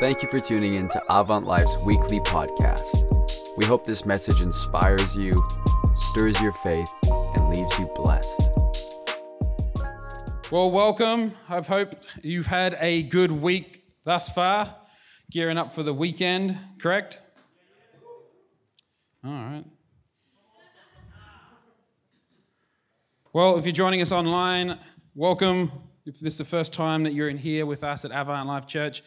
Thank you for tuning in to Avant Life's weekly podcast. We hope this message inspires you, stirs your faith, and leaves you blessed. Well, welcome. I hope you've had a good week thus far, gearing up for the weekend, correct? All right. Well, if you're joining us online, welcome. If this is the first time that you're in here with us at Avant Life Church,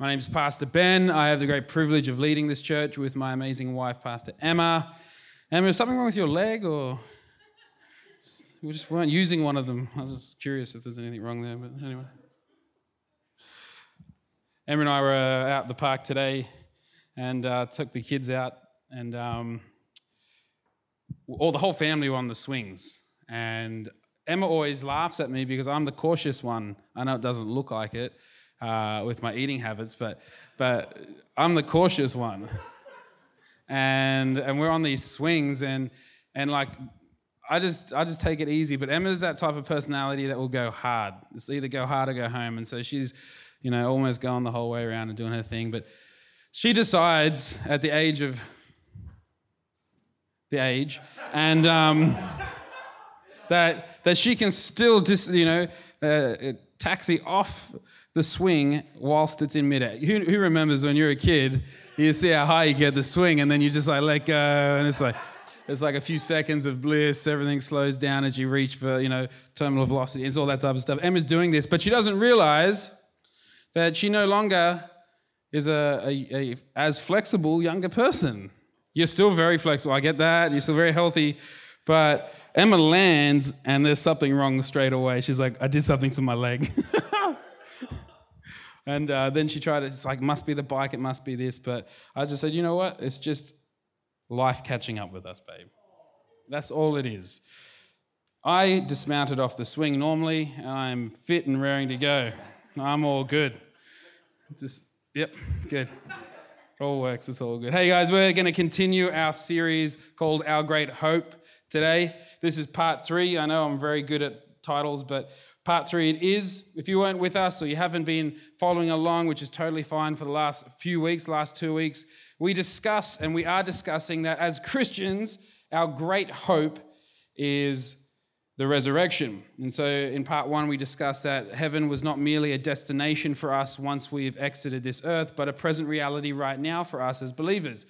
my name is Pastor Ben. I have the great privilege of leading this church with my amazing wife, Pastor Emma. Emma, is something wrong with your leg, or we just weren't using one of them? I was just curious if there's anything wrong there, but anyway. Emma and I were uh, out at the park today and uh, took the kids out, and um, all the whole family were on the swings. And Emma always laughs at me because I'm the cautious one. I know it doesn't look like it uh, with my eating habits, but, but I'm the cautious one. And, and we're on these swings, and, and like, I just, I just take it easy. But Emma's that type of personality that will go hard. It's either go hard or go home. And so she's, you know, almost going the whole way around and doing her thing. But she decides at the age of the age, and um, that that she can still just, you know, uh, taxi off the swing whilst it's in midair. Who, who remembers when you're a kid, you see how high you get the swing, and then you just like let go, and it's like it's like a few seconds of bliss. Everything slows down as you reach for you know terminal velocity. It's all that type of stuff. Emma's doing this, but she doesn't realize that she no longer is a, a, a as flexible younger person. You're still very flexible. I get that. You're still very healthy, but Emma lands and there's something wrong straight away. She's like, I did something to my leg. And uh, then she tried it. It's like, must be the bike, it must be this. But I just said, you know what? It's just life catching up with us, babe. That's all it is. I dismounted off the swing normally, and I'm fit and raring to go. I'm all good. Just, yep, good. It all works. It's all good. Hey, guys, we're going to continue our series called Our Great Hope today. This is part three. I know I'm very good at titles, but part three it is. If you weren't with us or you haven't been following along, which is totally fine for the last few weeks, last two weeks, we discuss and we are discussing that as Christians, our great hope is the resurrection. And so in part one, we discussed that heaven was not merely a destination for us once we've exited this earth, but a present reality right now for us as believers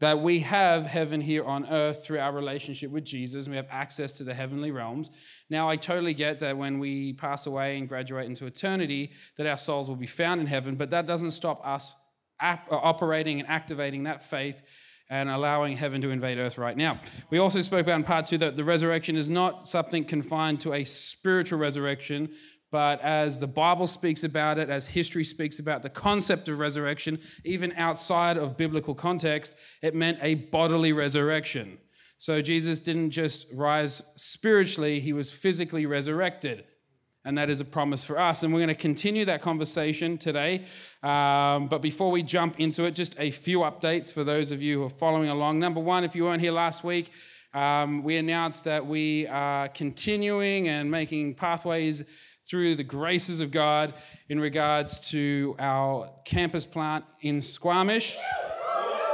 that we have heaven here on earth through our relationship with Jesus, and we have access to the heavenly realms. Now, I totally get that when we pass away and graduate into eternity, that our souls will be found in heaven, but that doesn't stop us operating and activating that faith and allowing heaven to invade earth right now. We also spoke about in part two that the resurrection is not something confined to a spiritual resurrection, but as the Bible speaks about it, as history speaks about the concept of resurrection, even outside of biblical context, it meant a bodily resurrection. So Jesus didn't just rise spiritually, he was physically resurrected. And that is a promise for us. And we're going to continue that conversation today. Um, but before we jump into it, just a few updates for those of you who are following along. Number one, if you weren't here last week, um, we announced that we are continuing and making pathways through the graces of God in regards to our campus plant in Squamish.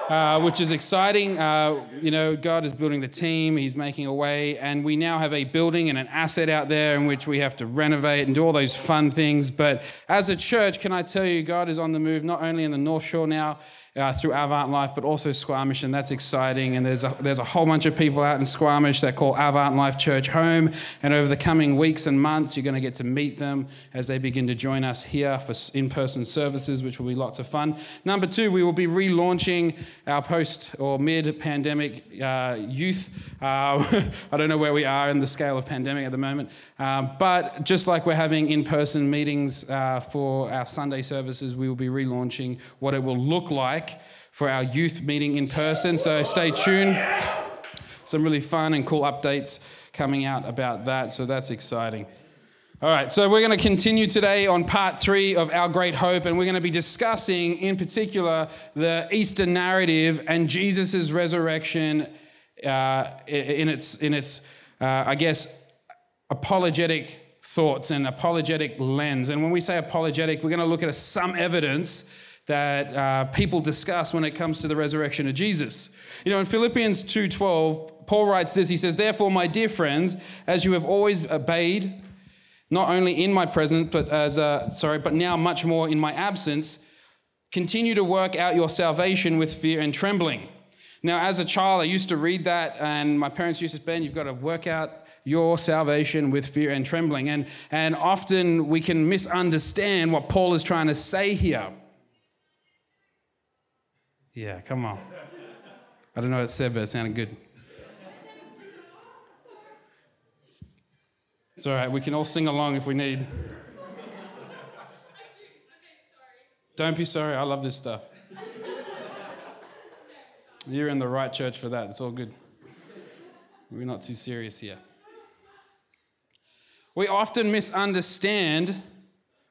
Uh, which is exciting. Uh, you know, God is building the team, He's making a way, and we now have a building and an asset out there in which we have to renovate and do all those fun things. But as a church, can I tell you, God is on the move, not only in the North Shore now, uh, through Avant Life, but also Squamish, and that's exciting. And there's a, there's a whole bunch of people out in Squamish that call Avant Life Church home. And over the coming weeks and months, you're going to get to meet them as they begin to join us here for in person services, which will be lots of fun. Number two, we will be relaunching our post or mid pandemic uh, youth. Uh, I don't know where we are in the scale of pandemic at the moment, um, but just like we're having in person meetings uh, for our Sunday services, we will be relaunching what it will look like for our youth meeting in person. So stay tuned. Some really fun and cool updates coming out about that. So that's exciting. All right, so we're going to continue today on part three of Our Great Hope, and we're going to be discussing, in particular, the Easter narrative and Jesus' resurrection uh, in its, in its uh, I guess, apologetic thoughts and apologetic lens. And when we say apologetic, we're going to look at some evidence that uh, people discuss when it comes to the resurrection of Jesus. You know, in Philippians 2:12, Paul writes this. He says, "Therefore, my dear friends, as you have always obeyed, not only in my presence, but as sorry, but now much more in my absence, continue to work out your salvation with fear and trembling." Now, as a child, I used to read that, and my parents used to say, "Ben, you've got to work out your salvation with fear and trembling." And and often we can misunderstand what Paul is trying to say here. Yeah, come on. I don't know what it said, but it sounded good. It's all right. We can all sing along if we need. Don't be sorry. I love this stuff. You're in the right church for that. It's all good. We're not too serious here. We often misunderstand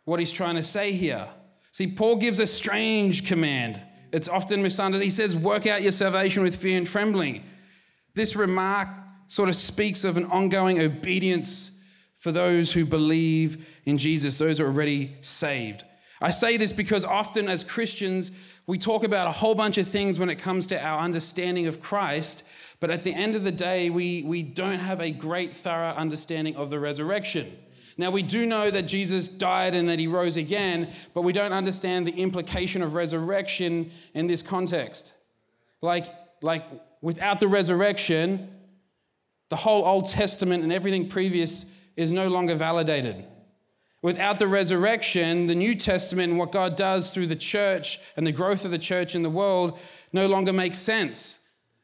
what he's trying to say here. See, Paul gives a strange command. It's often misunderstood. He says, Work out your salvation with fear and trembling. This remark sort of speaks of an ongoing obedience for those who believe in Jesus, those who are already saved. I say this because often as Christians, we talk about a whole bunch of things when it comes to our understanding of Christ, but at the end of the day, we, we don't have a great, thorough understanding of the resurrection. Now, we do know that Jesus died and that he rose again, but we don't understand the implication of resurrection in this context. Like, like without the resurrection, the whole Old Testament and everything previous is no longer validated. Without the resurrection, the New Testament and what God does through the church and the growth of the church in the world no longer makes sense.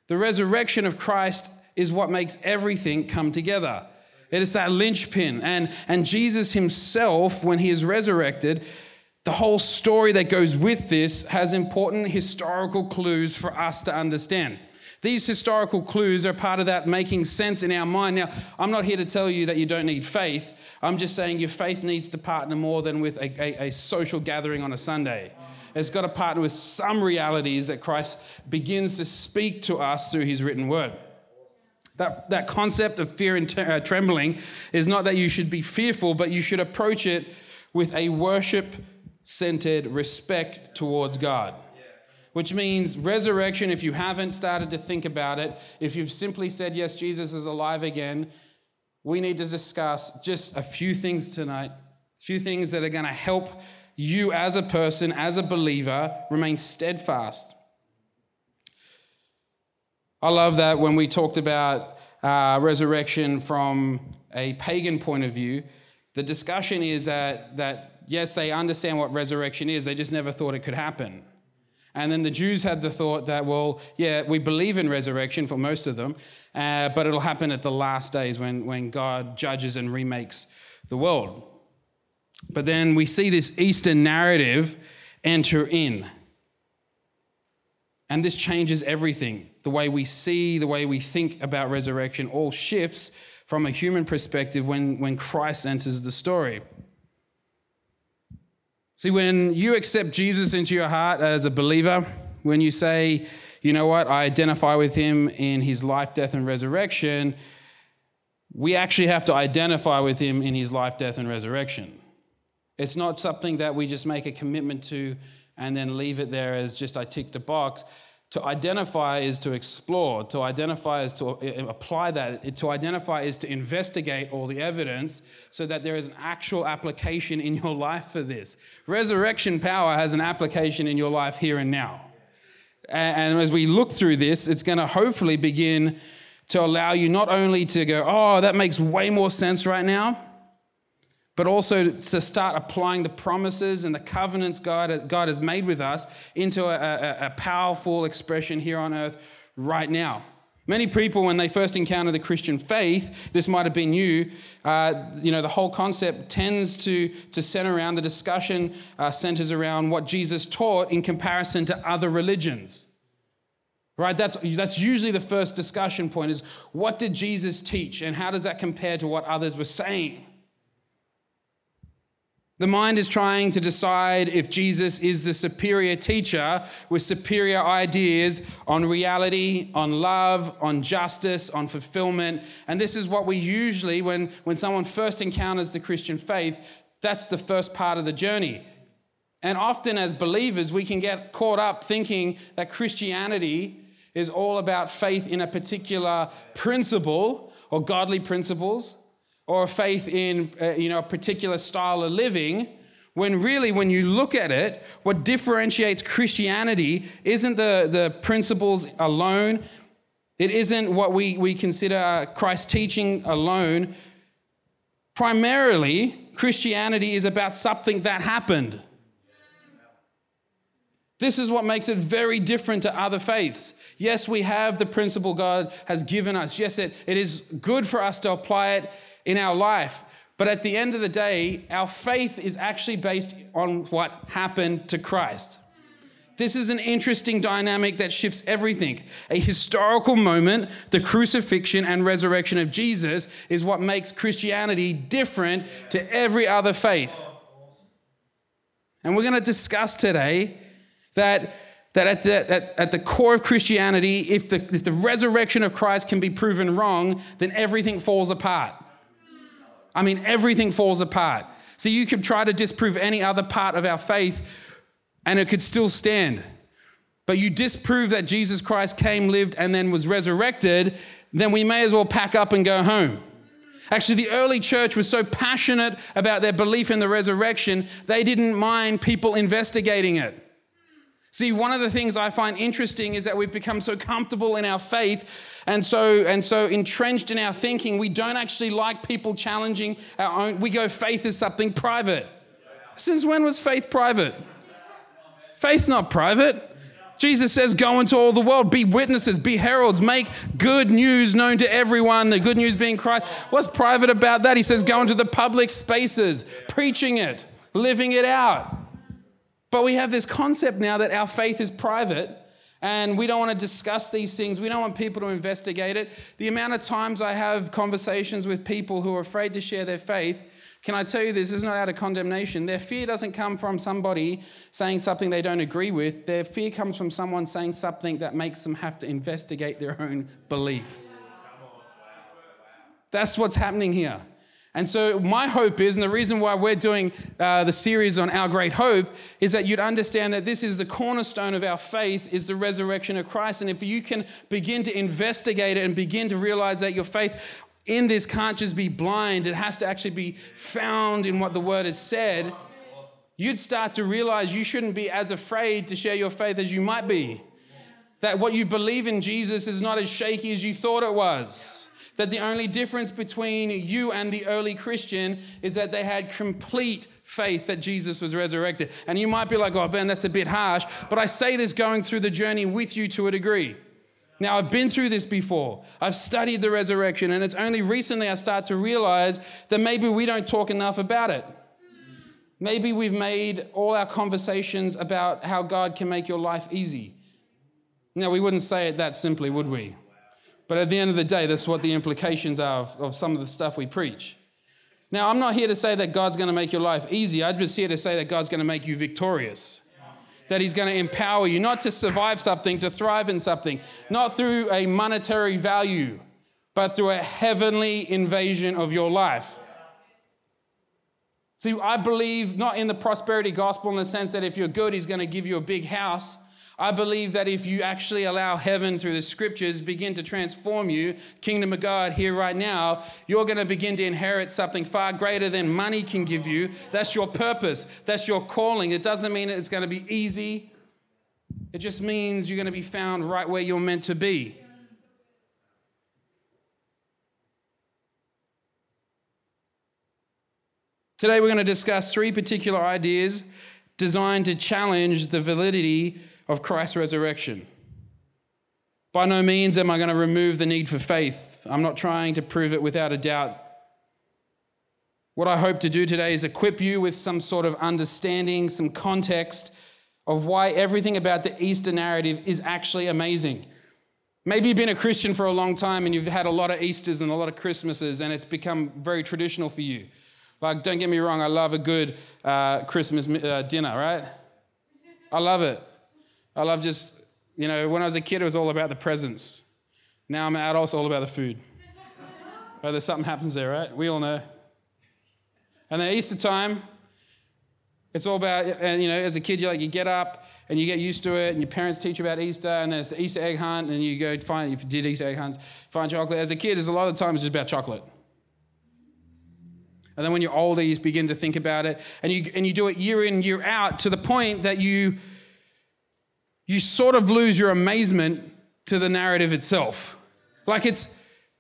The resurrection of Christ is what makes everything come together. It is that linchpin. And, and Jesus himself, when he is resurrected, the whole story that goes with this has important historical clues for us to understand. These historical clues are part of that making sense in our mind. Now, I'm not here to tell you that you don't need faith. I'm just saying your faith needs to partner more than with a, a, a social gathering on a Sunday. It's got to partner with some realities that Christ begins to speak to us through his written word. That, that concept of fear and uh, trembling is not that you should be fearful, but you should approach it with a worship centered respect towards God. Which means resurrection, if you haven't started to think about it, if you've simply said, Yes, Jesus is alive again, we need to discuss just a few things tonight, a few things that are going to help you as a person, as a believer, remain steadfast I love that when we talked about uh, resurrection from a pagan point of view, the discussion is that, that, yes, they understand what resurrection is, they just never thought it could happen. And then the Jews had the thought that, well, yeah, we believe in resurrection for most of them, uh, but it'll happen at the last days when, when God judges and remakes the world. But then we see this Easter narrative enter in. And this changes everything. The way we see, the way we think about resurrection all shifts from a human perspective when, when Christ enters the story. See, when you accept Jesus into your heart as a believer, when you say, you know what, I identify with him in his life, death, and resurrection, we actually have to identify with him in his life, death, and resurrection. It's not something that we just make a commitment to and then leave it there as just I ticked a box. To identify is to explore. To identify is to uh, apply that. To identify is to investigate all the evidence so that there is an actual application in your life for this. Resurrection power has an application in your life here and now. And as we look through this, it's going to hopefully begin to allow you not only to go, oh, that makes way more sense right now, but also to start applying the promises and the covenants God, God has made with us into a, a, a powerful expression here on earth right now. Many people, when they first encounter the Christian faith, this might have been you, uh, you know, the whole concept tends to, to center around the discussion uh, centers around what Jesus taught in comparison to other religions. Right? That's, that's usually the first discussion point is what did Jesus teach and how does that compare to what others were saying? The mind is trying to decide if Jesus is the superior teacher with superior ideas on reality, on love, on justice, on fulfillment. And this is what we usually, when, when someone first encounters the Christian faith, that's the first part of the journey. And often, as believers, we can get caught up thinking that Christianity is all about faith in a particular principle or godly principles or a faith in uh, you know, a particular style of living. When really, when you look at it, what differentiates Christianity isn't the, the principles alone, it isn't what we, we consider Christ's teaching alone. Primarily, Christianity is about something that happened. This is what makes it very different to other faiths. Yes, we have the principle God has given us. Yes, it, it is good for us to apply it in our life. But at the end of the day, our faith is actually based on what happened to Christ. This is an interesting dynamic that shifts everything. A historical moment, the crucifixion and resurrection of Jesus, is what makes Christianity different to every other faith. And we're going to discuss today that, that, at the, at the core of Christianity, if the, if the resurrection of Christ can be proven wrong, then everything falls apart. I mean, everything falls apart. So you could try to disprove any other part of our faith and it could still stand. But you disprove that Jesus Christ came, lived, and then was resurrected, then we may as well pack up and go home. Actually, the early church was so passionate about their belief in the resurrection, they didn't mind people investigating it. See, one of the things I find interesting is that we've become so comfortable in our faith and so and so entrenched in our thinking, we don't actually like people challenging our own. We go, faith is something private. Since when was faith private? Faith's not private. Jesus says, Go into all the world, be witnesses, be heralds, make good news known to everyone, the good news being Christ. What's private about that? He says, Go into the public spaces, preaching it, living it out. But we have this concept now that our faith is private and we don't want to discuss these things. We don't want people to investigate it. The amount of times I have conversations with people who are afraid to share their faith, can I tell you this is not out of condemnation. Their fear doesn't come from somebody saying something they don't agree with. Their fear comes from someone saying something that makes them have to investigate their own belief. That's what's happening here. And so, my hope is, and the reason why we're doing uh, the series on our great hope, is that you'd understand that this is the cornerstone of our faith, is the resurrection of Christ. And if you can begin to investigate it and begin to realize that your faith in this can't just be blind, it has to actually be found in what the word has said, you'd start to realize you shouldn't be as afraid to share your faith as you might be. That what you believe in Jesus is not as shaky as you thought it was that the only difference between you and the early Christian is that they had complete faith that Jesus was resurrected. And you might be like, oh, Ben, that's a bit harsh. But I say this going through the journey with you to a degree. Now, I've been through this before. I've studied the resurrection, and it's only recently I start to realize that maybe we don't talk enough about it. Maybe we've made all our conversations about how God can make your life easy. Now, we wouldn't say it that simply, would we? But at the end of the day, that's what the implications are of, of some of the stuff we preach. Now, I'm not here to say that God's going to make your life easy. I'm just here to say that God's going to make you victorious. That He's going to empower you, not to survive something, to thrive in something, not through a monetary value, but through a heavenly invasion of your life. See, I believe not in the prosperity gospel in the sense that if you're good, He's going to give you a big house. I believe that if you actually allow heaven through the scriptures begin to transform you, kingdom of God here right now, you're going to begin to inherit something far greater than money can give you. That's your purpose. That's your calling. It doesn't mean it's going to be easy. It just means you're going to be found right where you're meant to be. Today, we're going to discuss three particular ideas designed to challenge the validity of Christ's resurrection. By no means am I going to remove the need for faith. I'm not trying to prove it without a doubt. What I hope to do today is equip you with some sort of understanding, some context of why everything about the Easter narrative is actually amazing. Maybe you've been a Christian for a long time and you've had a lot of Easters and a lot of Christmases, and it's become very traditional for you. Like, don't get me wrong, I love a good uh, Christmas uh, dinner, right? I love it. I love just, you know, when I was a kid, it was all about the presents. Now I'm an adult, it's all about the food. But oh, there's something happens there, right? We all know. And then Easter time, It's all about, and you know, as a kid, you like you get up and you get used to it, and your parents teach you about Easter, and there's the Easter egg hunt, and you go find if you did Easter egg hunts, find chocolate. As a kid, there's a lot of times just about chocolate. And then when you're older, you begin to think about it, and you and you do it year in, year out, to the point that you you sort of lose your amazement to the narrative itself. Like it's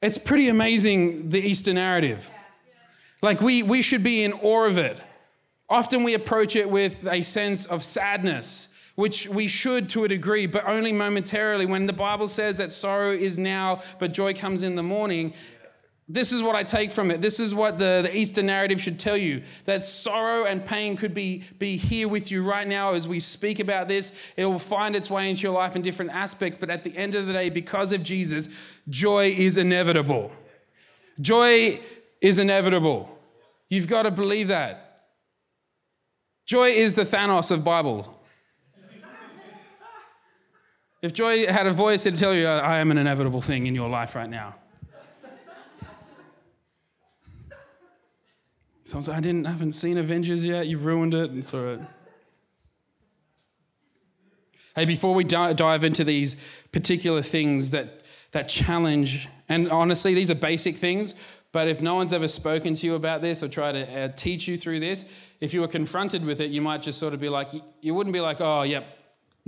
it's pretty amazing the Easter narrative. Like we we should be in awe of it. Often we approach it with a sense of sadness, which we should to a degree, but only momentarily. When the Bible says that sorrow is now, but joy comes in the morning, this is what I take from it. This is what the, the Easter narrative should tell you that sorrow and pain could be, be here with you right now as we speak about this. It will find its way into your life in different aspects, but at the end of the day, because of Jesus, joy is inevitable. Joy is inevitable. You've got to believe that. Joy is the Thanos of Bible. If joy had a voice, it'd tell you, I am an inevitable thing in your life right now. Someone said, I didn't, I haven't seen Avengers yet. You've ruined it. It's all right. Hey, before we dive into these particular things that, that challenge, and honestly, these are basic things, but if no one's ever spoken to you about this or try to uh, teach you through this, if you were confronted with it, you might just sort of be like, you wouldn't be like, oh, yep,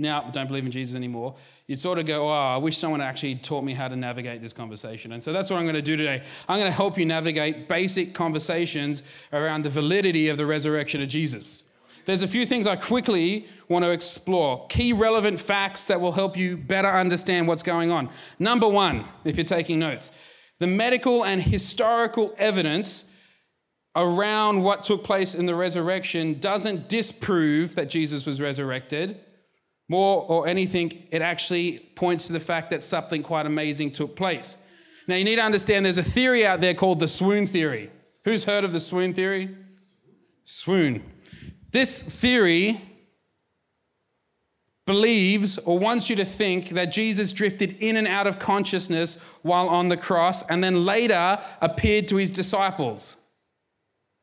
now don't believe in Jesus anymore. You'd sort of go, oh, I wish someone actually taught me how to navigate this conversation. And so that's what I'm going to do today. I'm going to help you navigate basic conversations around the validity of the resurrection of Jesus. There's a few things I quickly want to explore, key relevant facts that will help you better understand what's going on. Number one, if you're taking notes, the medical and historical evidence around what took place in the resurrection doesn't disprove that Jesus was resurrected. More or anything, it actually points to the fact that something quite amazing took place. Now, you need to understand there's a theory out there called the swoon theory. Who's heard of the swoon theory? Swoon. This theory believes or wants you to think that Jesus drifted in and out of consciousness while on the cross and then later appeared to his disciples.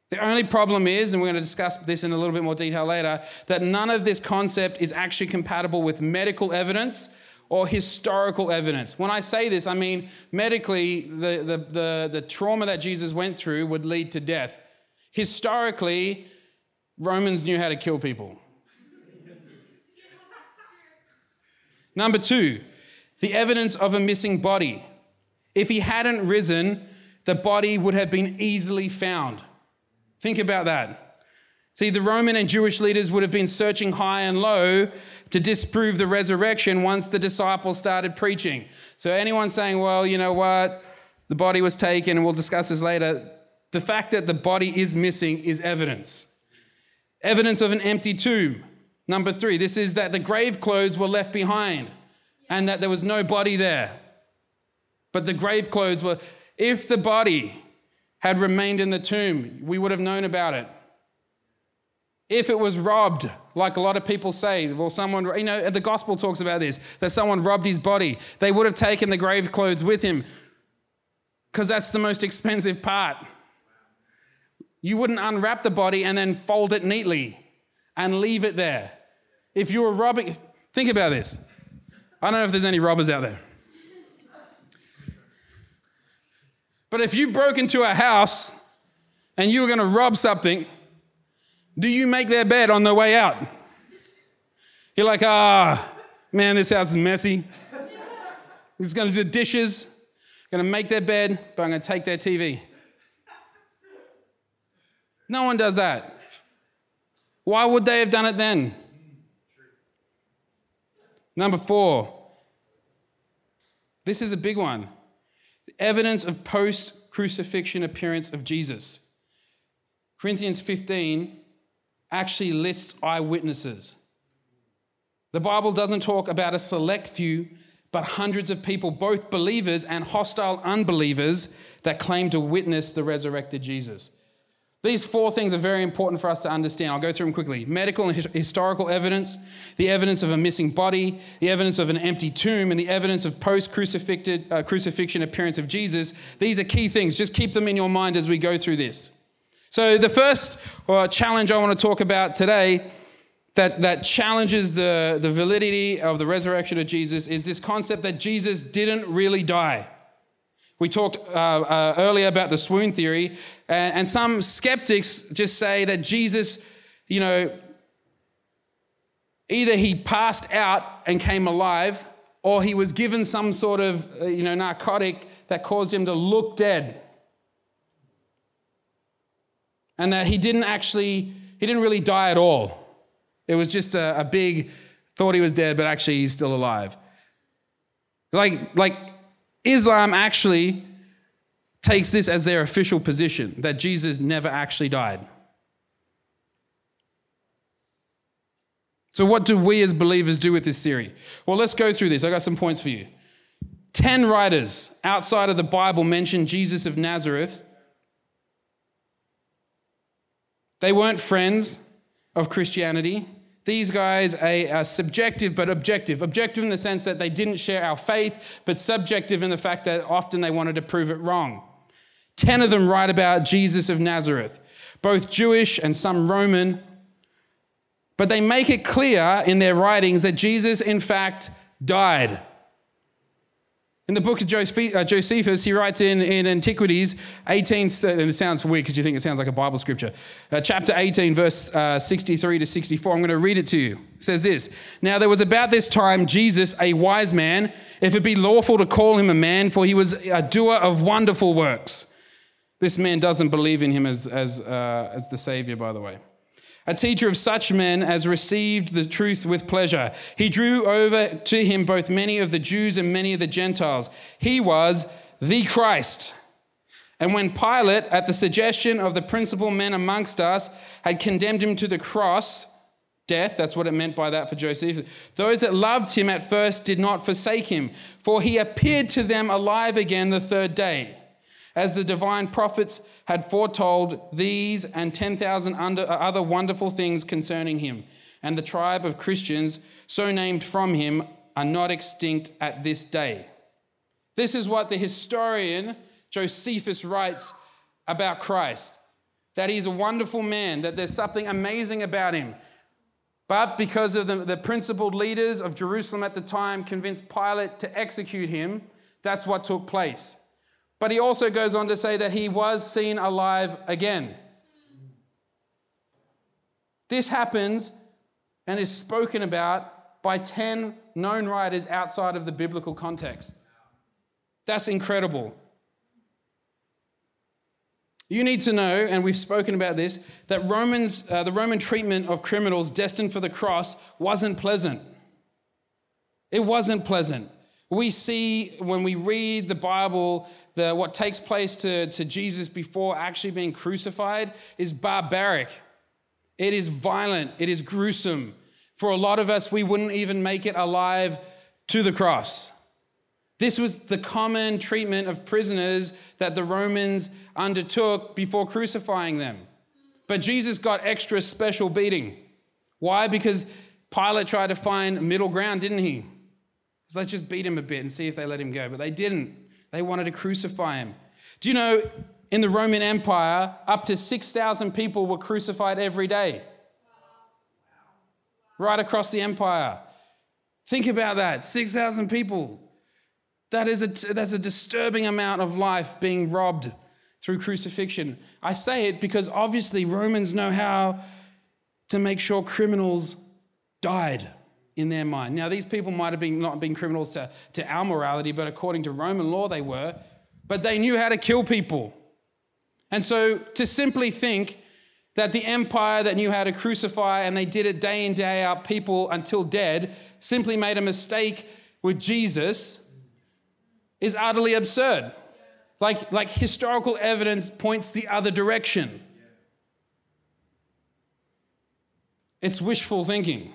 The only problem is, and we're going to discuss this in a little bit more detail later, that none of this concept is actually compatible with medical evidence or historical evidence. When I say this, I mean medically, the, the, the, the trauma that Jesus went through would lead to death. Historically, Romans knew how to kill people. Number two, the evidence of a missing body. If he hadn't risen, the body would have been easily found. Think about that. See, the Roman and Jewish leaders would have been searching high and low to disprove the resurrection once the disciples started preaching. So, anyone saying, well, you know what, the body was taken, and we'll discuss this later, the fact that the body is missing is evidence. Evidence of an empty tomb. Number three, this is that the grave clothes were left behind and that there was no body there. But the grave clothes were, if the body had remained in the tomb, we would have known about it. If it was robbed, like a lot of people say, well, someone, you know, the gospel talks about this, that someone robbed his body, they would have taken the grave clothes with him because that's the most expensive part. You wouldn't unwrap the body and then fold it neatly and leave it there. If you were robbing, think about this. I don't know if there's any robbers out there. But if you broke into a house and you were going to rob something, do you make their bed on the way out? You're like, ah, man, this house is messy. He's going to do the dishes, going to make their bed, but I'm going to take their TV. No one does that. Why would they have done it then? Number four, this is a big one evidence of post crucifixion appearance of Jesus. Corinthians 15 actually lists eyewitnesses. The Bible doesn't talk about a select few, but hundreds of people, both believers and hostile unbelievers, that claim to witness the resurrected Jesus. These four things are very important for us to understand. I'll go through them quickly. Medical and historical evidence, the evidence of a missing body, the evidence of an empty tomb, and the evidence of post uh, crucifixion appearance of Jesus. These are key things. Just keep them in your mind as we go through this. So, the first uh, challenge I want to talk about today that, that challenges the, the validity of the resurrection of Jesus is this concept that Jesus didn't really die. We talked uh, uh, earlier about the swoon theory, and, and some skeptics just say that Jesus, you know, either he passed out and came alive, or he was given some sort of, uh, you know, narcotic that caused him to look dead. And that he didn't actually, he didn't really die at all. It was just a, a big, thought he was dead, but actually he's still alive. Like, like Islam actually takes this as their official position that Jesus never actually died. So, what do we as believers do with this theory? Well, let's go through this. I got some points for you. Ten writers outside of the Bible mention Jesus of Nazareth. They weren't friends of Christianity. These guys are subjective but objective. Objective in the sense that they didn't share our faith, but subjective in the fact that often they wanted to prove it wrong. Ten of them write about Jesus of Nazareth, both Jewish and some Roman. But they make it clear in their writings that Jesus, in fact, died. In the book of uh, Josephus, he writes in, in Antiquities 18, and it sounds weird because you think it sounds like a Bible scripture. Uh, chapter 18, verse uh, 63 to 64. I'm going to read it to you. It says this Now there was about this time Jesus, a wise man, if it be lawful to call him a man, for he was a doer of wonderful works. This man doesn't believe in him as, as, uh, as the Savior, by the way a teacher of such men as received the truth with pleasure. He drew over to him both many of the Jews and many of the Gentiles. He was the Christ. And when Pilate, at the suggestion of the principal men amongst us, had condemned him to the cross, death, that's what it meant by that for Joseph, those that loved him at first did not forsake him, for he appeared to them alive again the third day as the divine prophets had foretold these and 10,000 uh, other wonderful things concerning him. And the tribe of Christians, so named from him, are not extinct at this day. This is what the historian Josephus writes about Christ that he's a wonderful man, that there's something amazing about him. But because of the, the principled leaders of Jerusalem at the time convinced Pilate to execute him, that's what took place. But he also goes on to say that he was seen alive again. This happens and is spoken about by 10 known writers outside of the biblical context. That's incredible. You need to know, and we've spoken about this, that Romans, uh, the Roman treatment of criminals destined for the cross wasn't pleasant. It wasn't pleasant. We see when we read the Bible the, what takes place to, to Jesus before actually being crucified is barbaric. It is violent. It is gruesome. For a lot of us, we wouldn't even make it alive to the cross. This was the common treatment of prisoners that the Romans undertook before crucifying them. But Jesus got extra special beating. Why? Because Pilate tried to find middle ground, didn't he? So let's just beat him a bit and see if they let him go. But they didn't. They wanted to crucify him. Do you know in the Roman Empire, up to 6,000 people were crucified every day? Right across the empire. Think about that 6,000 people. That is a, that's a disturbing amount of life being robbed through crucifixion. I say it because obviously Romans know how to make sure criminals died in their mind. Now, these people might have been not been criminals to, to our morality, but according to Roman law, they were. But they knew how to kill people. And so to simply think that the empire that knew how to crucify and they did it day in, day out, people until dead, simply made a mistake with Jesus is utterly absurd. Like, like historical evidence points the other direction. It's wishful thinking.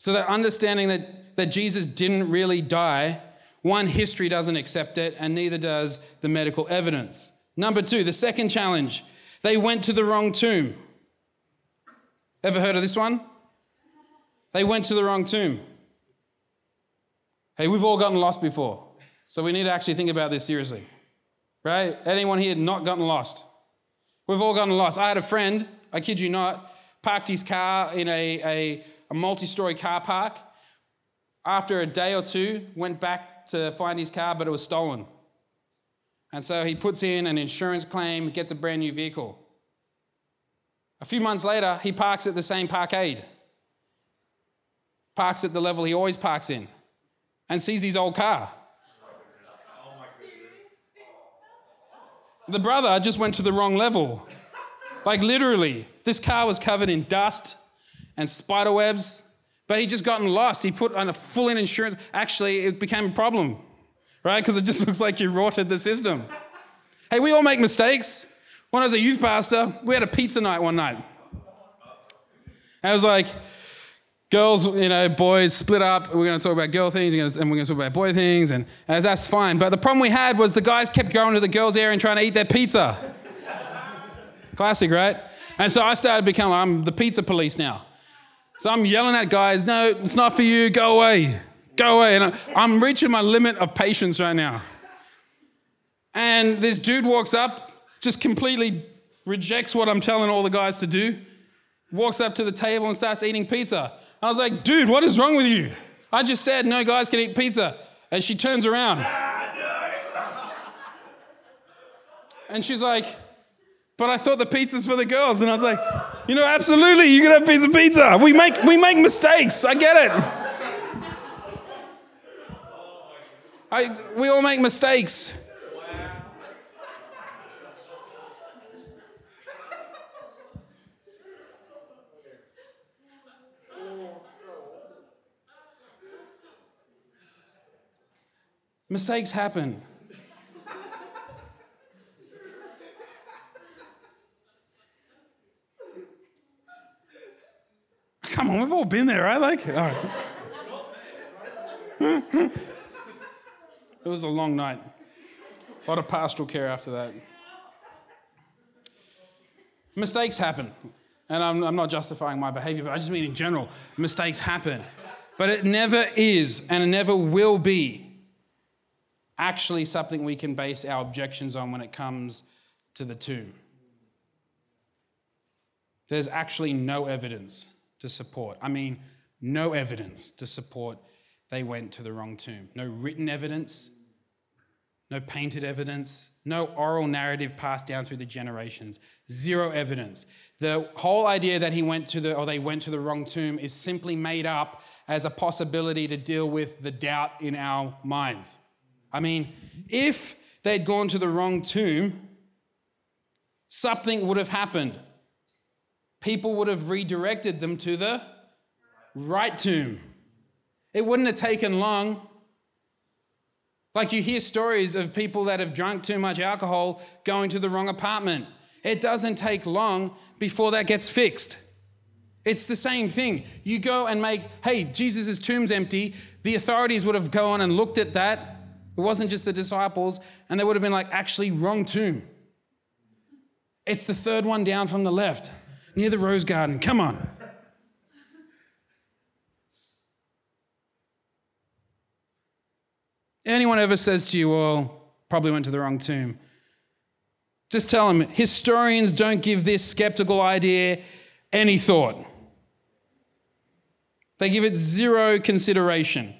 So that understanding that, that Jesus didn't really die, one, history doesn't accept it, and neither does the medical evidence. Number two, the second challenge, they went to the wrong tomb. Ever heard of this one? They went to the wrong tomb. Hey, we've all gotten lost before, so we need to actually think about this seriously. Right? Anyone here not gotten lost? We've all gotten lost. I had a friend, I kid you not, parked his car in a, a, a multi story car park. After a day or two, went back to find his car, but it was stolen. And so he puts in an insurance claim, gets a brand new vehicle. A few months later, he parks at the same parkade, parks at the level he always parks in, and sees his old car. The brother just went to the wrong level. Like literally, this car was covered in dust and spider webs, but he just gotten lost. He put on a full in insurance. Actually, it became a problem, right? Because it just looks like you rotted the system. Hey, we all make mistakes. When I was a youth pastor, we had a pizza night one night. It was like, girls, you know, boys split up. We're going to talk about girl things and we're going to talk about boy things, and as that's fine. But the problem we had was the guys kept going to the girls' area and trying to eat their pizza. Classic, right? And so I started becoming, I'm the pizza police now. So I'm yelling at guys, no, it's not for you, go away, go away. And I'm reaching my limit of patience right now. And this dude walks up, just completely rejects what I'm telling all the guys to do, walks up to the table and starts eating pizza. I was like, dude, what is wrong with you? I just said no guys can eat pizza. And she turns around. And she's like, but I thought the pizza's for the girls. And I was like, you know, absolutely, you can have a piece of pizza. We make, we make mistakes. I get it. I, we all make mistakes. Mistakes happen. Come on, we've all been there, right? Like, all right. it was a long night. A lot of pastoral care after that. Mistakes happen. And I'm, I'm not justifying my behavior, but I just mean in general, mistakes happen. But it never is and it never will be actually something we can base our objections on when it comes to the tomb. There's actually no evidence to support. I mean, no evidence to support they went to the wrong tomb. No written evidence, no painted evidence, no oral narrative passed down through the generations. Zero evidence. The whole idea that he went to the or they went to the wrong tomb is simply made up as a possibility to deal with the doubt in our minds. I mean, if they'd gone to the wrong tomb, something would have happened. People would have redirected them to the right tomb. It wouldn't have taken long. Like you hear stories of people that have drunk too much alcohol going to the wrong apartment. It doesn't take long before that gets fixed. It's the same thing. You go and make, hey, Jesus' tomb's empty. The authorities would have gone and looked at that it wasn't just the disciples, and they would have been like, actually, wrong tomb. It's the third one down from the left, near the rose garden. Come on. Anyone ever says to you, well, probably went to the wrong tomb, just tell them historians don't give this skeptical idea any thought. They give it zero consideration.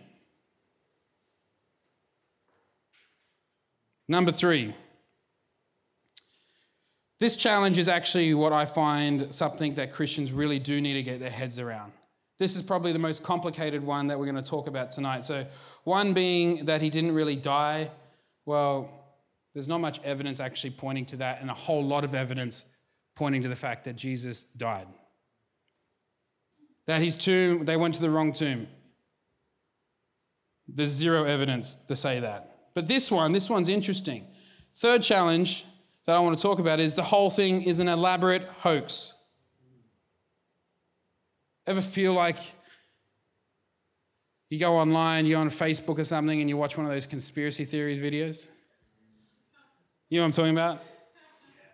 Number three, this challenge is actually what I find something that Christians really do need to get their heads around. This is probably the most complicated one that we're going to talk about tonight. So, one being that he didn't really die. Well, there's not much evidence actually pointing to that, and a whole lot of evidence pointing to the fact that Jesus died. That his tomb, they went to the wrong tomb. There's zero evidence to say that. But this one, this one's interesting. Third challenge that I want to talk about is the whole thing is an elaborate hoax. Ever feel like you go online, you're on Facebook or something, and you watch one of those conspiracy theories videos? You know what I'm talking about?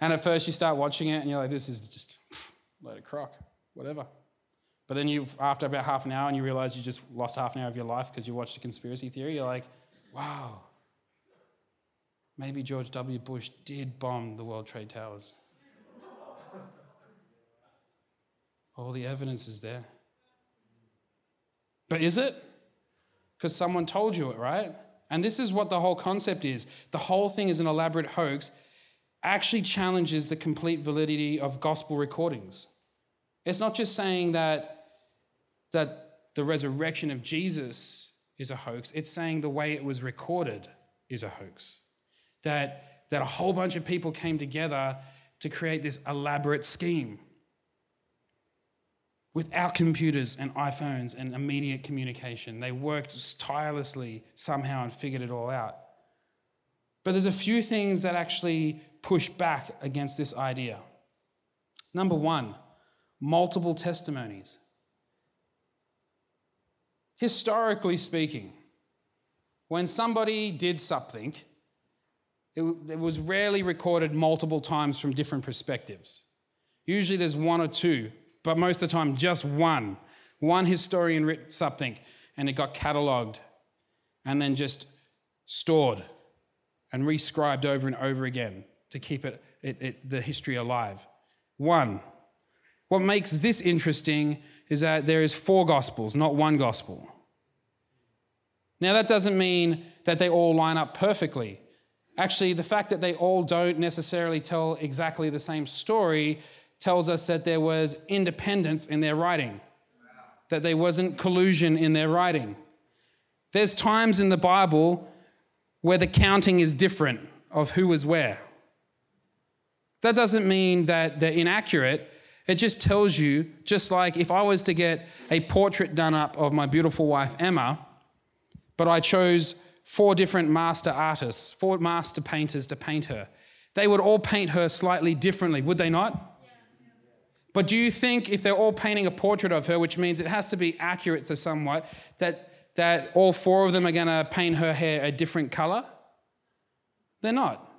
And at first you start watching it and you're like, this is just a load of crock, whatever. But then you, after about half an hour, and you realize you just lost half an hour of your life because you watched a conspiracy theory, you're like, wow, maybe George W. Bush did bomb the World Trade Towers. All the evidence is there. But is it? Because someone told you it, right? And this is what the whole concept is. The whole thing is an elaborate hoax, actually challenges the complete validity of gospel recordings. It's not just saying that, that the resurrection of Jesus is a hoax, it's saying the way it was recorded is a hoax. That, that a whole bunch of people came together to create this elaborate scheme with our computers and iPhones and immediate communication. They worked tirelessly somehow and figured it all out. But there's a few things that actually push back against this idea. Number one, multiple testimonies. Historically speaking, when somebody did something, it, it was rarely recorded multiple times from different perspectives. Usually there's one or two but most of the time, just one. One historian wrote something and it got catalogued and then just stored and rescribed over and over again to keep it, it, it, the history alive. One. What makes this interesting is that there is four gospels, not one gospel. Now that doesn't mean that they all line up perfectly. Actually, the fact that they all don't necessarily tell exactly the same story tells us that there was independence in their writing, that there wasn't collusion in their writing. There's times in the Bible where the counting is different of who was where. That doesn't mean that they're inaccurate. It just tells you, just like if I was to get a portrait done up of my beautiful wife, Emma, but I chose four different master artists, four master painters to paint her, they would all paint her slightly differently, would they not? But do you think if they're all painting a portrait of her, which means it has to be accurate to somewhat, that, that all four of them are going to paint her hair a different color? They're not.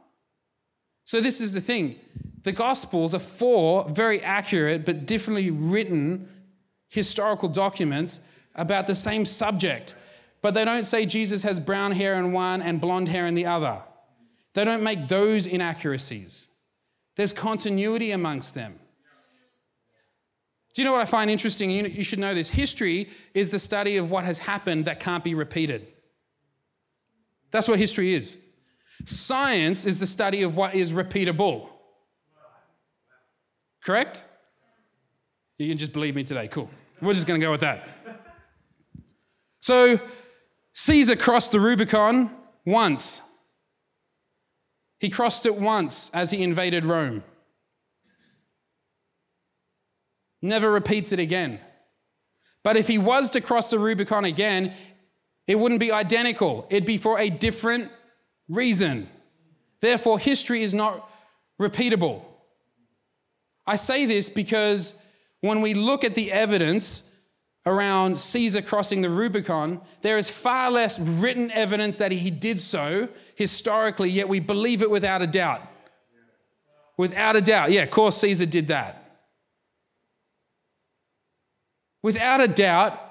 So, this is the thing the Gospels are four very accurate but differently written historical documents about the same subject. But they don't say Jesus has brown hair in one and blonde hair in the other. They don't make those inaccuracies. There's continuity amongst them. Do you know what I find interesting? You should know this. History is the study of what has happened that can't be repeated. That's what history is. Science is the study of what is repeatable. Correct? You can just believe me today. Cool. We're just going to go with that. So, Caesar crossed the Rubicon once. He crossed it once as he invaded Rome. never repeats it again. But if he was to cross the Rubicon again, it wouldn't be identical, it'd be for a different reason. Therefore, history is not repeatable. I say this because when we look at the evidence around Caesar crossing the Rubicon, there is far less written evidence that he did so historically, yet we believe it without a doubt. Without a doubt. Yeah, of course, Caesar did that. Without a doubt,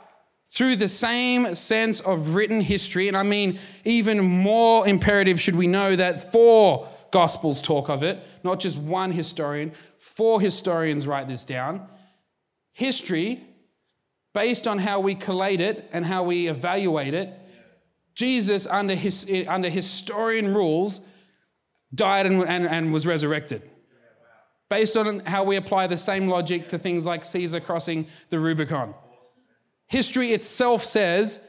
through the same sense of written history, and I mean, even more imperative should we know that four Gospels talk of it, not just one historian, four historians write this down. History, based on how we collate it and how we evaluate it, Jesus, under, his, under historian rules, died and, and, and was resurrected based on how we apply the same logic to things like Caesar crossing the Rubicon. History itself says,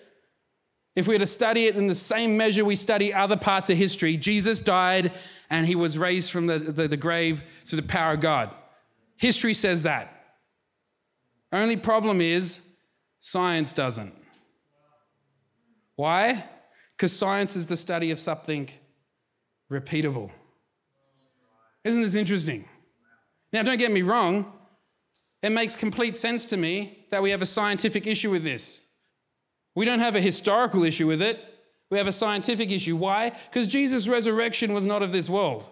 if we were to study it in the same measure we study other parts of history, Jesus died and he was raised from the, the, the grave through the power of God. History says that. Only problem is science doesn't. Why? Because science is the study of something repeatable. Isn't this interesting? Now, don't get me wrong, it makes complete sense to me that we have a scientific issue with this. We don't have a historical issue with it, we have a scientific issue. Why? Because Jesus' resurrection was not of this world.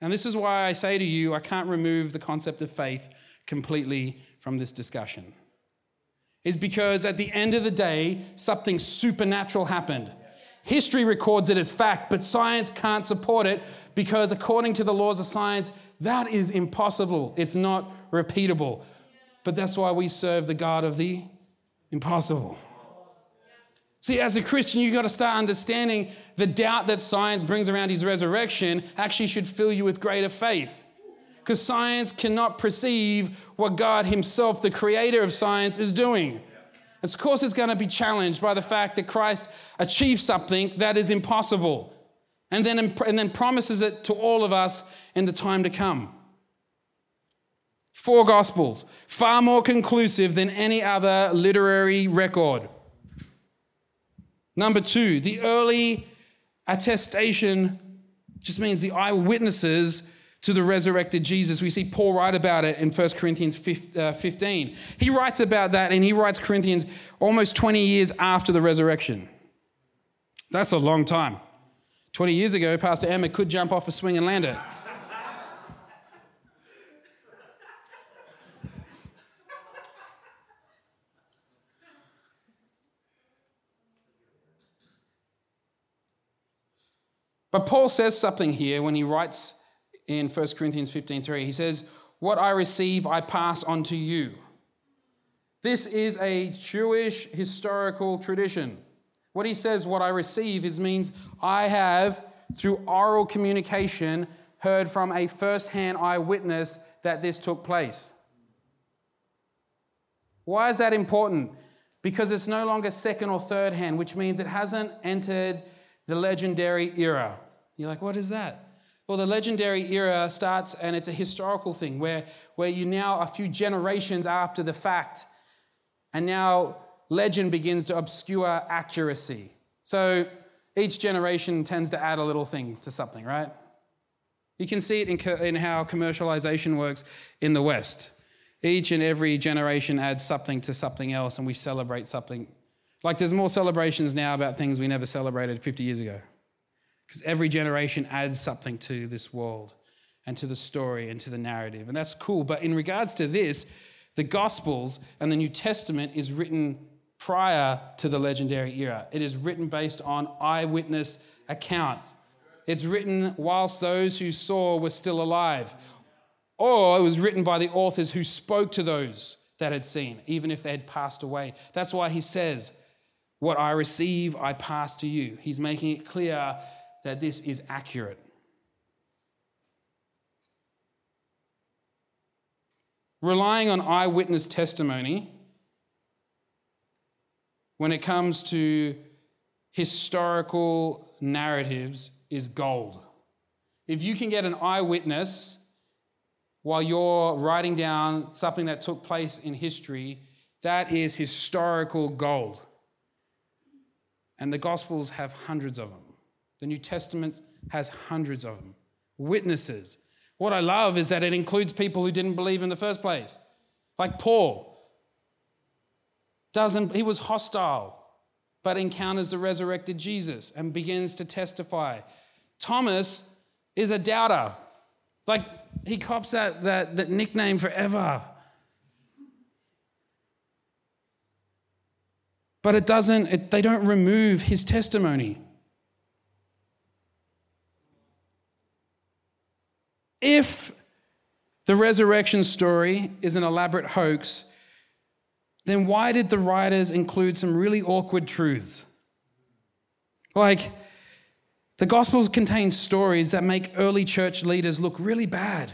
And this is why I say to you, I can't remove the concept of faith completely from this discussion. Is because at the end of the day, something supernatural happened. History records it as fact, but science can't support it because according to the laws of science, that is impossible. It's not repeatable. But that's why we serve the God of the impossible. See, as a Christian, you've got to start understanding the doubt that science brings around his resurrection actually should fill you with greater faith. Because science cannot perceive what God Himself, the creator of science, is doing. Of course, it's going to be challenged by the fact that Christ achieved something that is impossible and then, and then promises it to all of us in the time to come. Four Gospels, far more conclusive than any other literary record. Number two, the early attestation just means the eyewitnesses to the resurrected Jesus. We see Paul write about it in 1 Corinthians uh, 15. He writes about that and he writes Corinthians almost 20 years after the resurrection. That's a long time. 20 years ago, Pastor Emma could jump off a swing and land it. But Paul says something here when he writes in 1 Corinthians 15:3. He says, "What I receive I pass on to you." This is a Jewish historical tradition. What he says, what I receive, is means I have, through oral communication, heard from a first-hand eyewitness that this took place. Why is that important? Because it's no longer second or third hand, which means it hasn't entered the legendary era. You're like, what is that? Well, the legendary era starts, and it's a historical thing where, where you now, a few generations after the fact, and now legend begins to obscure accuracy. So each generation tends to add a little thing to something, right? You can see it in, co- in how commercialization works in the West. Each and every generation adds something to something else, and we celebrate something. Like there's more celebrations now about things we never celebrated 50 years ago. Because every generation adds something to this world and to the story and to the narrative. And that's cool. But in regards to this, the Gospels and the New Testament is written prior to the legendary era. It is written based on eyewitness account. It's written whilst those who saw were still alive. Or it was written by the authors who spoke to those that had seen, even if they had passed away. That's why he says, What I receive, I pass to you. He's making it clear that this is accurate. Relying on eyewitness testimony when it comes to historical narratives is gold. If you can get an eyewitness while you're writing down something that took place in history, that is historical gold. And the Gospels have hundreds of them. The New Testament has hundreds of them. Witnesses. What I love is that it includes people who didn't believe in the first place. Like Paul. Doesn't he was hostile, but encounters the resurrected Jesus and begins to testify. Thomas is a doubter. Like he cops that, that, that nickname forever. But it doesn't, it, they don't remove his testimony. If the resurrection story is an elaborate hoax, then why did the writers include some really awkward truths? Like, the Gospels contain stories that make early church leaders look really bad.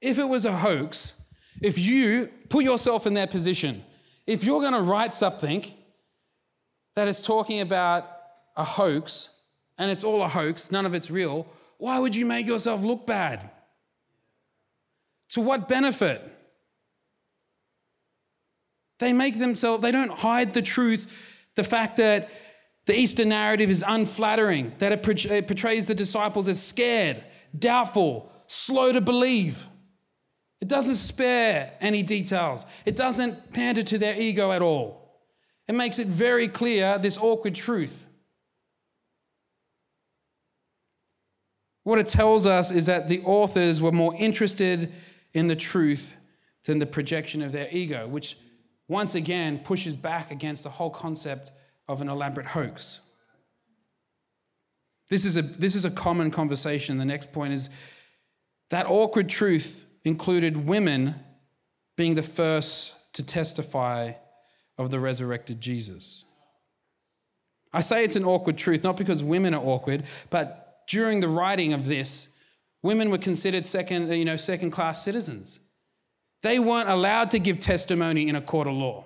If it was a hoax, if you put yourself in their position, if you're going to write something that is talking about a hoax and it's all a hoax, none of it's real, why would you make yourself look bad? To what benefit? They make themselves, they don't hide the truth, the fact that the Easter narrative is unflattering, that it portrays the disciples as scared, doubtful, slow to believe. It doesn't spare any details, it doesn't pander to their ego at all. It makes it very clear this awkward truth. What it tells us is that the authors were more interested in the truth than the projection of their ego, which once again pushes back against the whole concept of an elaborate hoax. This is a, this is a common conversation. The next point is that awkward truth included women being the first to testify of the resurrected Jesus. I say it's an awkward truth, not because women are awkward, but during the writing of this, women were considered second, you know, second class citizens. They weren't allowed to give testimony in a court of law.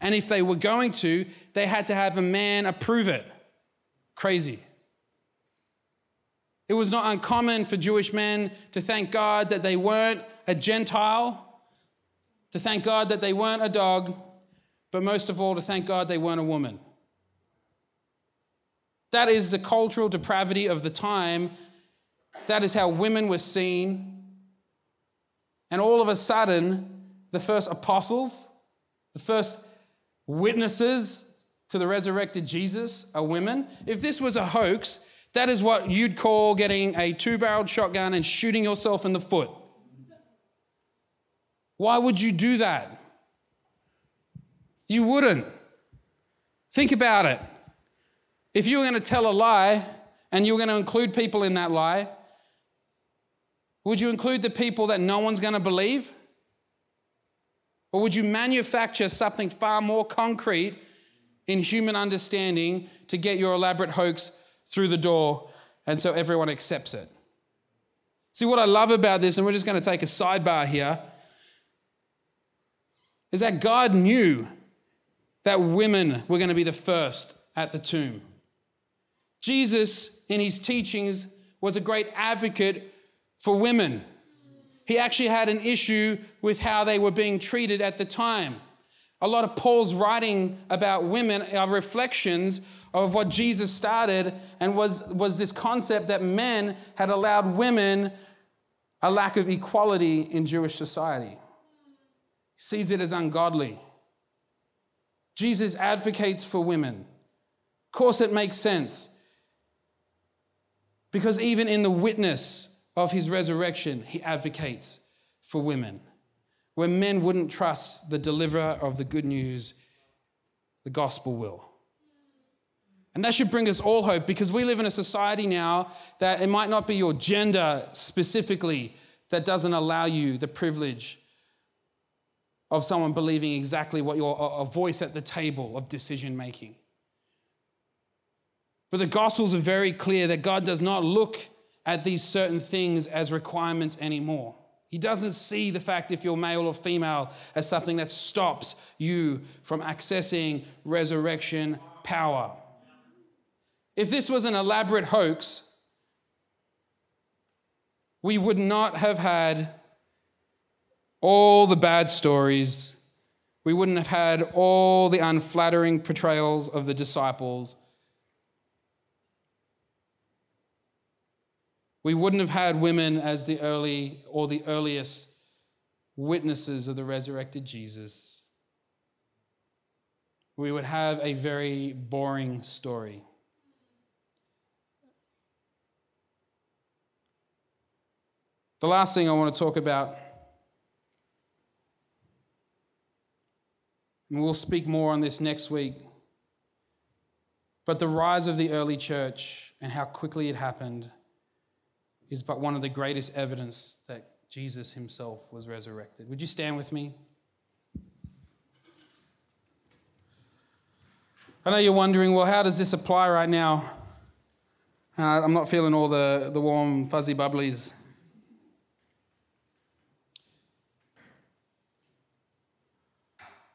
And if they were going to, they had to have a man approve it. Crazy. It was not uncommon for Jewish men to thank God that they weren't a Gentile, to thank God that they weren't a dog, but most of all, to thank God they weren't a woman. That is the cultural depravity of the time. That is how women were seen. And all of a sudden, the first apostles, the first witnesses to the resurrected Jesus are women. If this was a hoax, that is what you'd call getting a two barreled shotgun and shooting yourself in the foot. Why would you do that? You wouldn't. Think about it. If you were going to tell a lie and you were going to include people in that lie, would you include the people that no one's going to believe? Or would you manufacture something far more concrete in human understanding to get your elaborate hoax through the door and so everyone accepts it? See, what I love about this, and we're just going to take a sidebar here, is that God knew that women were going to be the first at the tomb. Jesus, in his teachings, was a great advocate for women. He actually had an issue with how they were being treated at the time. A lot of Paul's writing about women are reflections of what Jesus started and was, was this concept that men had allowed women a lack of equality in Jewish society. He sees it as ungodly. Jesus advocates for women. Of course, it makes sense. Because even in the witness of his resurrection, he advocates for women. Where men wouldn't trust the deliverer of the good news, the gospel will. And that should bring us all hope because we live in a society now that it might not be your gender specifically that doesn't allow you the privilege of someone believing exactly what your a voice at the table of decision making. But the Gospels are very clear that God does not look at these certain things as requirements anymore. He doesn't see the fact if you're male or female as something that stops you from accessing resurrection power. If this was an elaborate hoax, we would not have had all the bad stories. We wouldn't have had all the unflattering portrayals of the disciples. We wouldn't have had women as the early or the earliest witnesses of the resurrected Jesus. We would have a very boring story. The last thing I want to talk about, and we'll speak more on this next week, but the rise of the early church and how quickly it happened is but one of the greatest evidence that Jesus himself was resurrected. Would you stand with me? I know you're wondering, well, how does this apply right now? And I'm not feeling all the, the warm, fuzzy bubblies.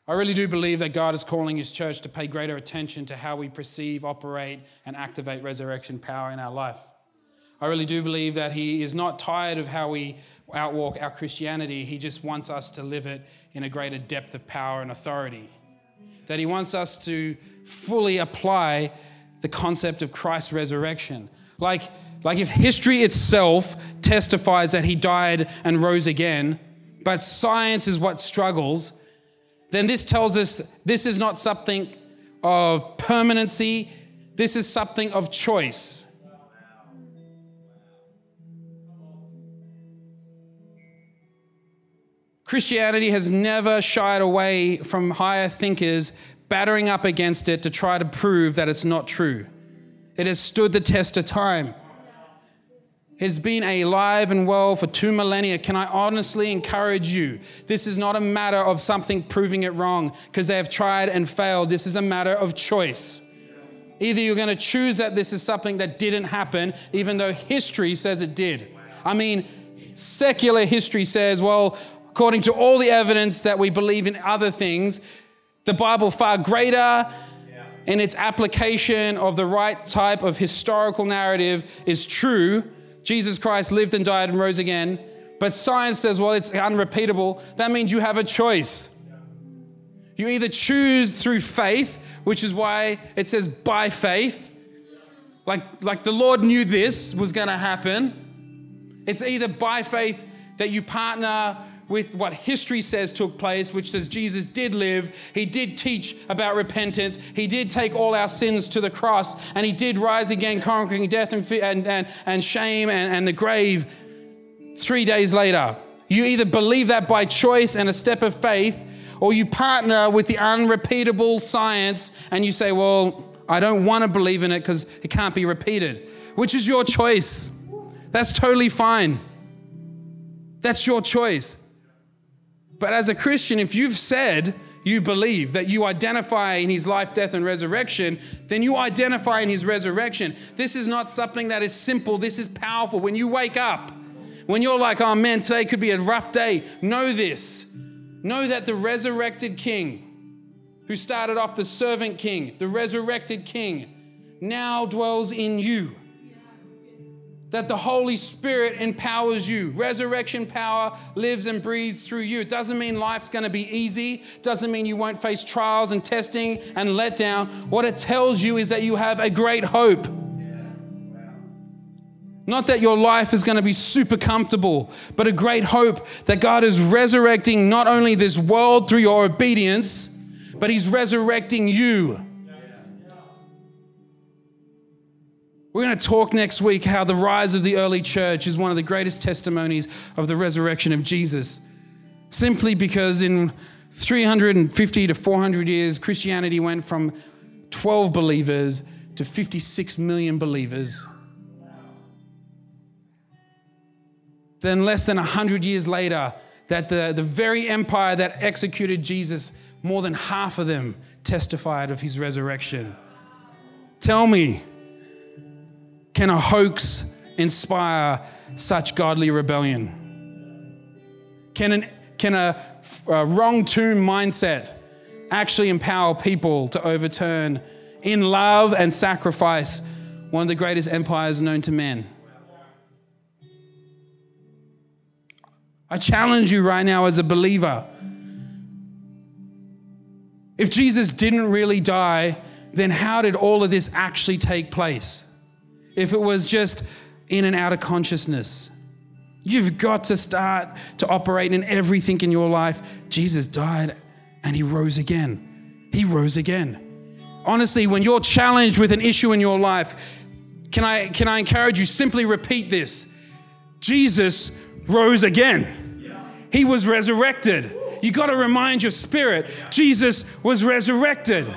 I really do believe that God is calling His church to pay greater attention to how we perceive, operate, and activate resurrection power in our life. I really do believe that He is not tired of how we outwalk our Christianity. He just wants us to live it in a greater depth of power and authority. That He wants us to fully apply the concept of Christ's resurrection. Like, like if history itself testifies that He died and rose again, but science is what struggles, then this tells us this is not something of permanency, this is something of choice. Christianity has never shied away from higher thinkers battering up against it to try to prove that it's not true. It has stood the test of time. It has been alive and well for two millennia. Can I honestly encourage you? This is not a matter of something proving it wrong because they have tried and failed. This is a matter of choice. Either you're going to choose that this is something that didn't happen, even though history says it did. I mean, secular history says, well, according to all the evidence that we believe in other things, the Bible far greater in its application of the right type of historical narrative is true. Jesus Christ lived and died and rose again. But science says, well, it's unrepeatable. That means you have a choice. You either choose through faith, which is why it says by faith. Like, like the Lord knew this was going to happen. It's either by faith that you partner with what history says took place, which says Jesus did live, he did teach about repentance, he did take all our sins to the cross, and he did rise again, conquering death and, and, and, and shame and, and the grave three days later. You either believe that by choice and a step of faith, or you partner with the unrepeatable science and you say, Well, I don't want to believe in it because it can't be repeated, which is your choice. That's totally fine. That's your choice. But as a Christian, if you've said you believe, that you identify in his life, death, and resurrection, then you identify in his resurrection. This is not something that is simple, this is powerful. When you wake up, when you're like, oh man, today could be a rough day, know this. Know that the resurrected king, who started off the servant king, the resurrected king, now dwells in you that the Holy Spirit empowers you. Resurrection power lives and breathes through you. It doesn't mean life's going to be easy, doesn't mean you won't face trials and testing and letdown. What it tells you is that you have a great hope. Not that your life is going to be super comfortable, but a great hope that God is resurrecting not only this world through your obedience, but He's resurrecting you. We're going to talk next week how the rise of the early church is one of the greatest testimonies of the resurrection of Jesus. Simply because in 350 to 400 years, Christianity went from 12 believers to 56 million believers. Then, less than 100 years later, that the, the very empire that executed Jesus, more than half of them testified of his resurrection. Tell me, can a hoax inspire such godly rebellion? Can, an, can a, a wrong tomb mindset actually empower people to overturn, in love and sacrifice, one of the greatest empires known to men? I challenge you right now as a believer. If Jesus didn't really die, then how did all of this actually take place? If it was just in and out of consciousness. You've got to start to operate in everything in your life. Jesus died and he rose again. He rose again. Honestly, when you're challenged with an issue in your life, can I, can I encourage you simply repeat this? Jesus rose again. He was resurrected. You got to remind your spirit, Jesus was resurrected.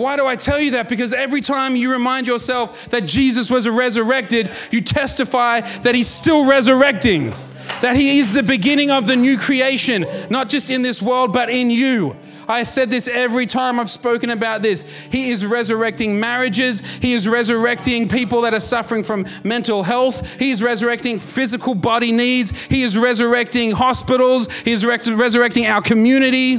Why do I tell you that? Because every time you remind yourself that Jesus was resurrected, you testify that he's still resurrecting, that he is the beginning of the new creation, not just in this world, but in you. I said this every time I've spoken about this. He is resurrecting marriages. He is resurrecting people that are suffering from mental health. He is resurrecting physical body needs. He is resurrecting hospitals. He is resurrecting our community.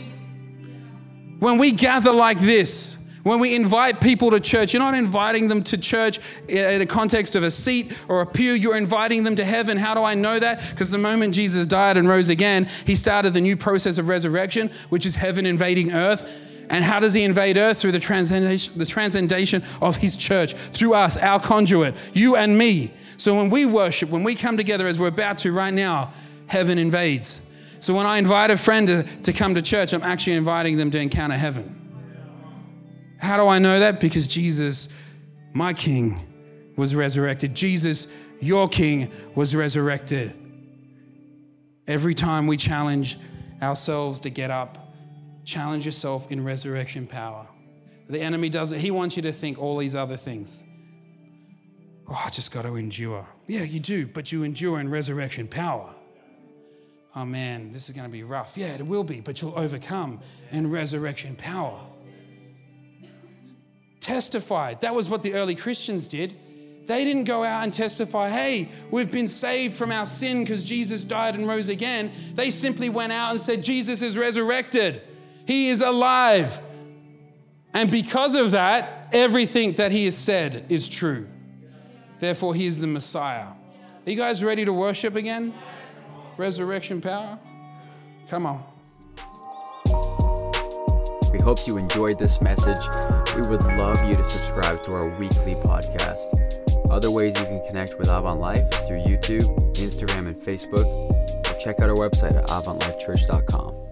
When we gather like this, when we invite people to church, you're not inviting them to church in a context of a seat or a pew. You're inviting them to heaven. How do I know that? Because the moment Jesus died and rose again, he started the new process of resurrection, which is heaven invading earth. And how does he invade earth? Through the transcendation, the transcendation of his church, through us, our conduit, you and me. So when we worship, when we come together as we're about to right now, heaven invades. So when I invite a friend to, to come to church, I'm actually inviting them to encounter heaven. How do I know that? Because Jesus, my King, was resurrected. Jesus, your King, was resurrected. Every time we challenge ourselves to get up, challenge yourself in resurrection power. The enemy does it, he wants you to think all these other things. Oh, I just got to endure. Yeah, you do, but you endure in resurrection power. Oh man, this is going to be rough. Yeah, it will be, but you'll overcome in resurrection power. Testified. That was what the early Christians did. They didn't go out and testify, hey, we've been saved from our sin because Jesus died and rose again. They simply went out and said, Jesus is resurrected, He is alive. And because of that, everything that He has said is true. Therefore, He is the Messiah. Are you guys ready to worship again? Resurrection power? Come on. We hope you enjoyed this message. We would love you to subscribe to our weekly podcast. Other ways you can connect with Avant Life is through YouTube, Instagram, and Facebook, or check out our website at avantlifechurch.com.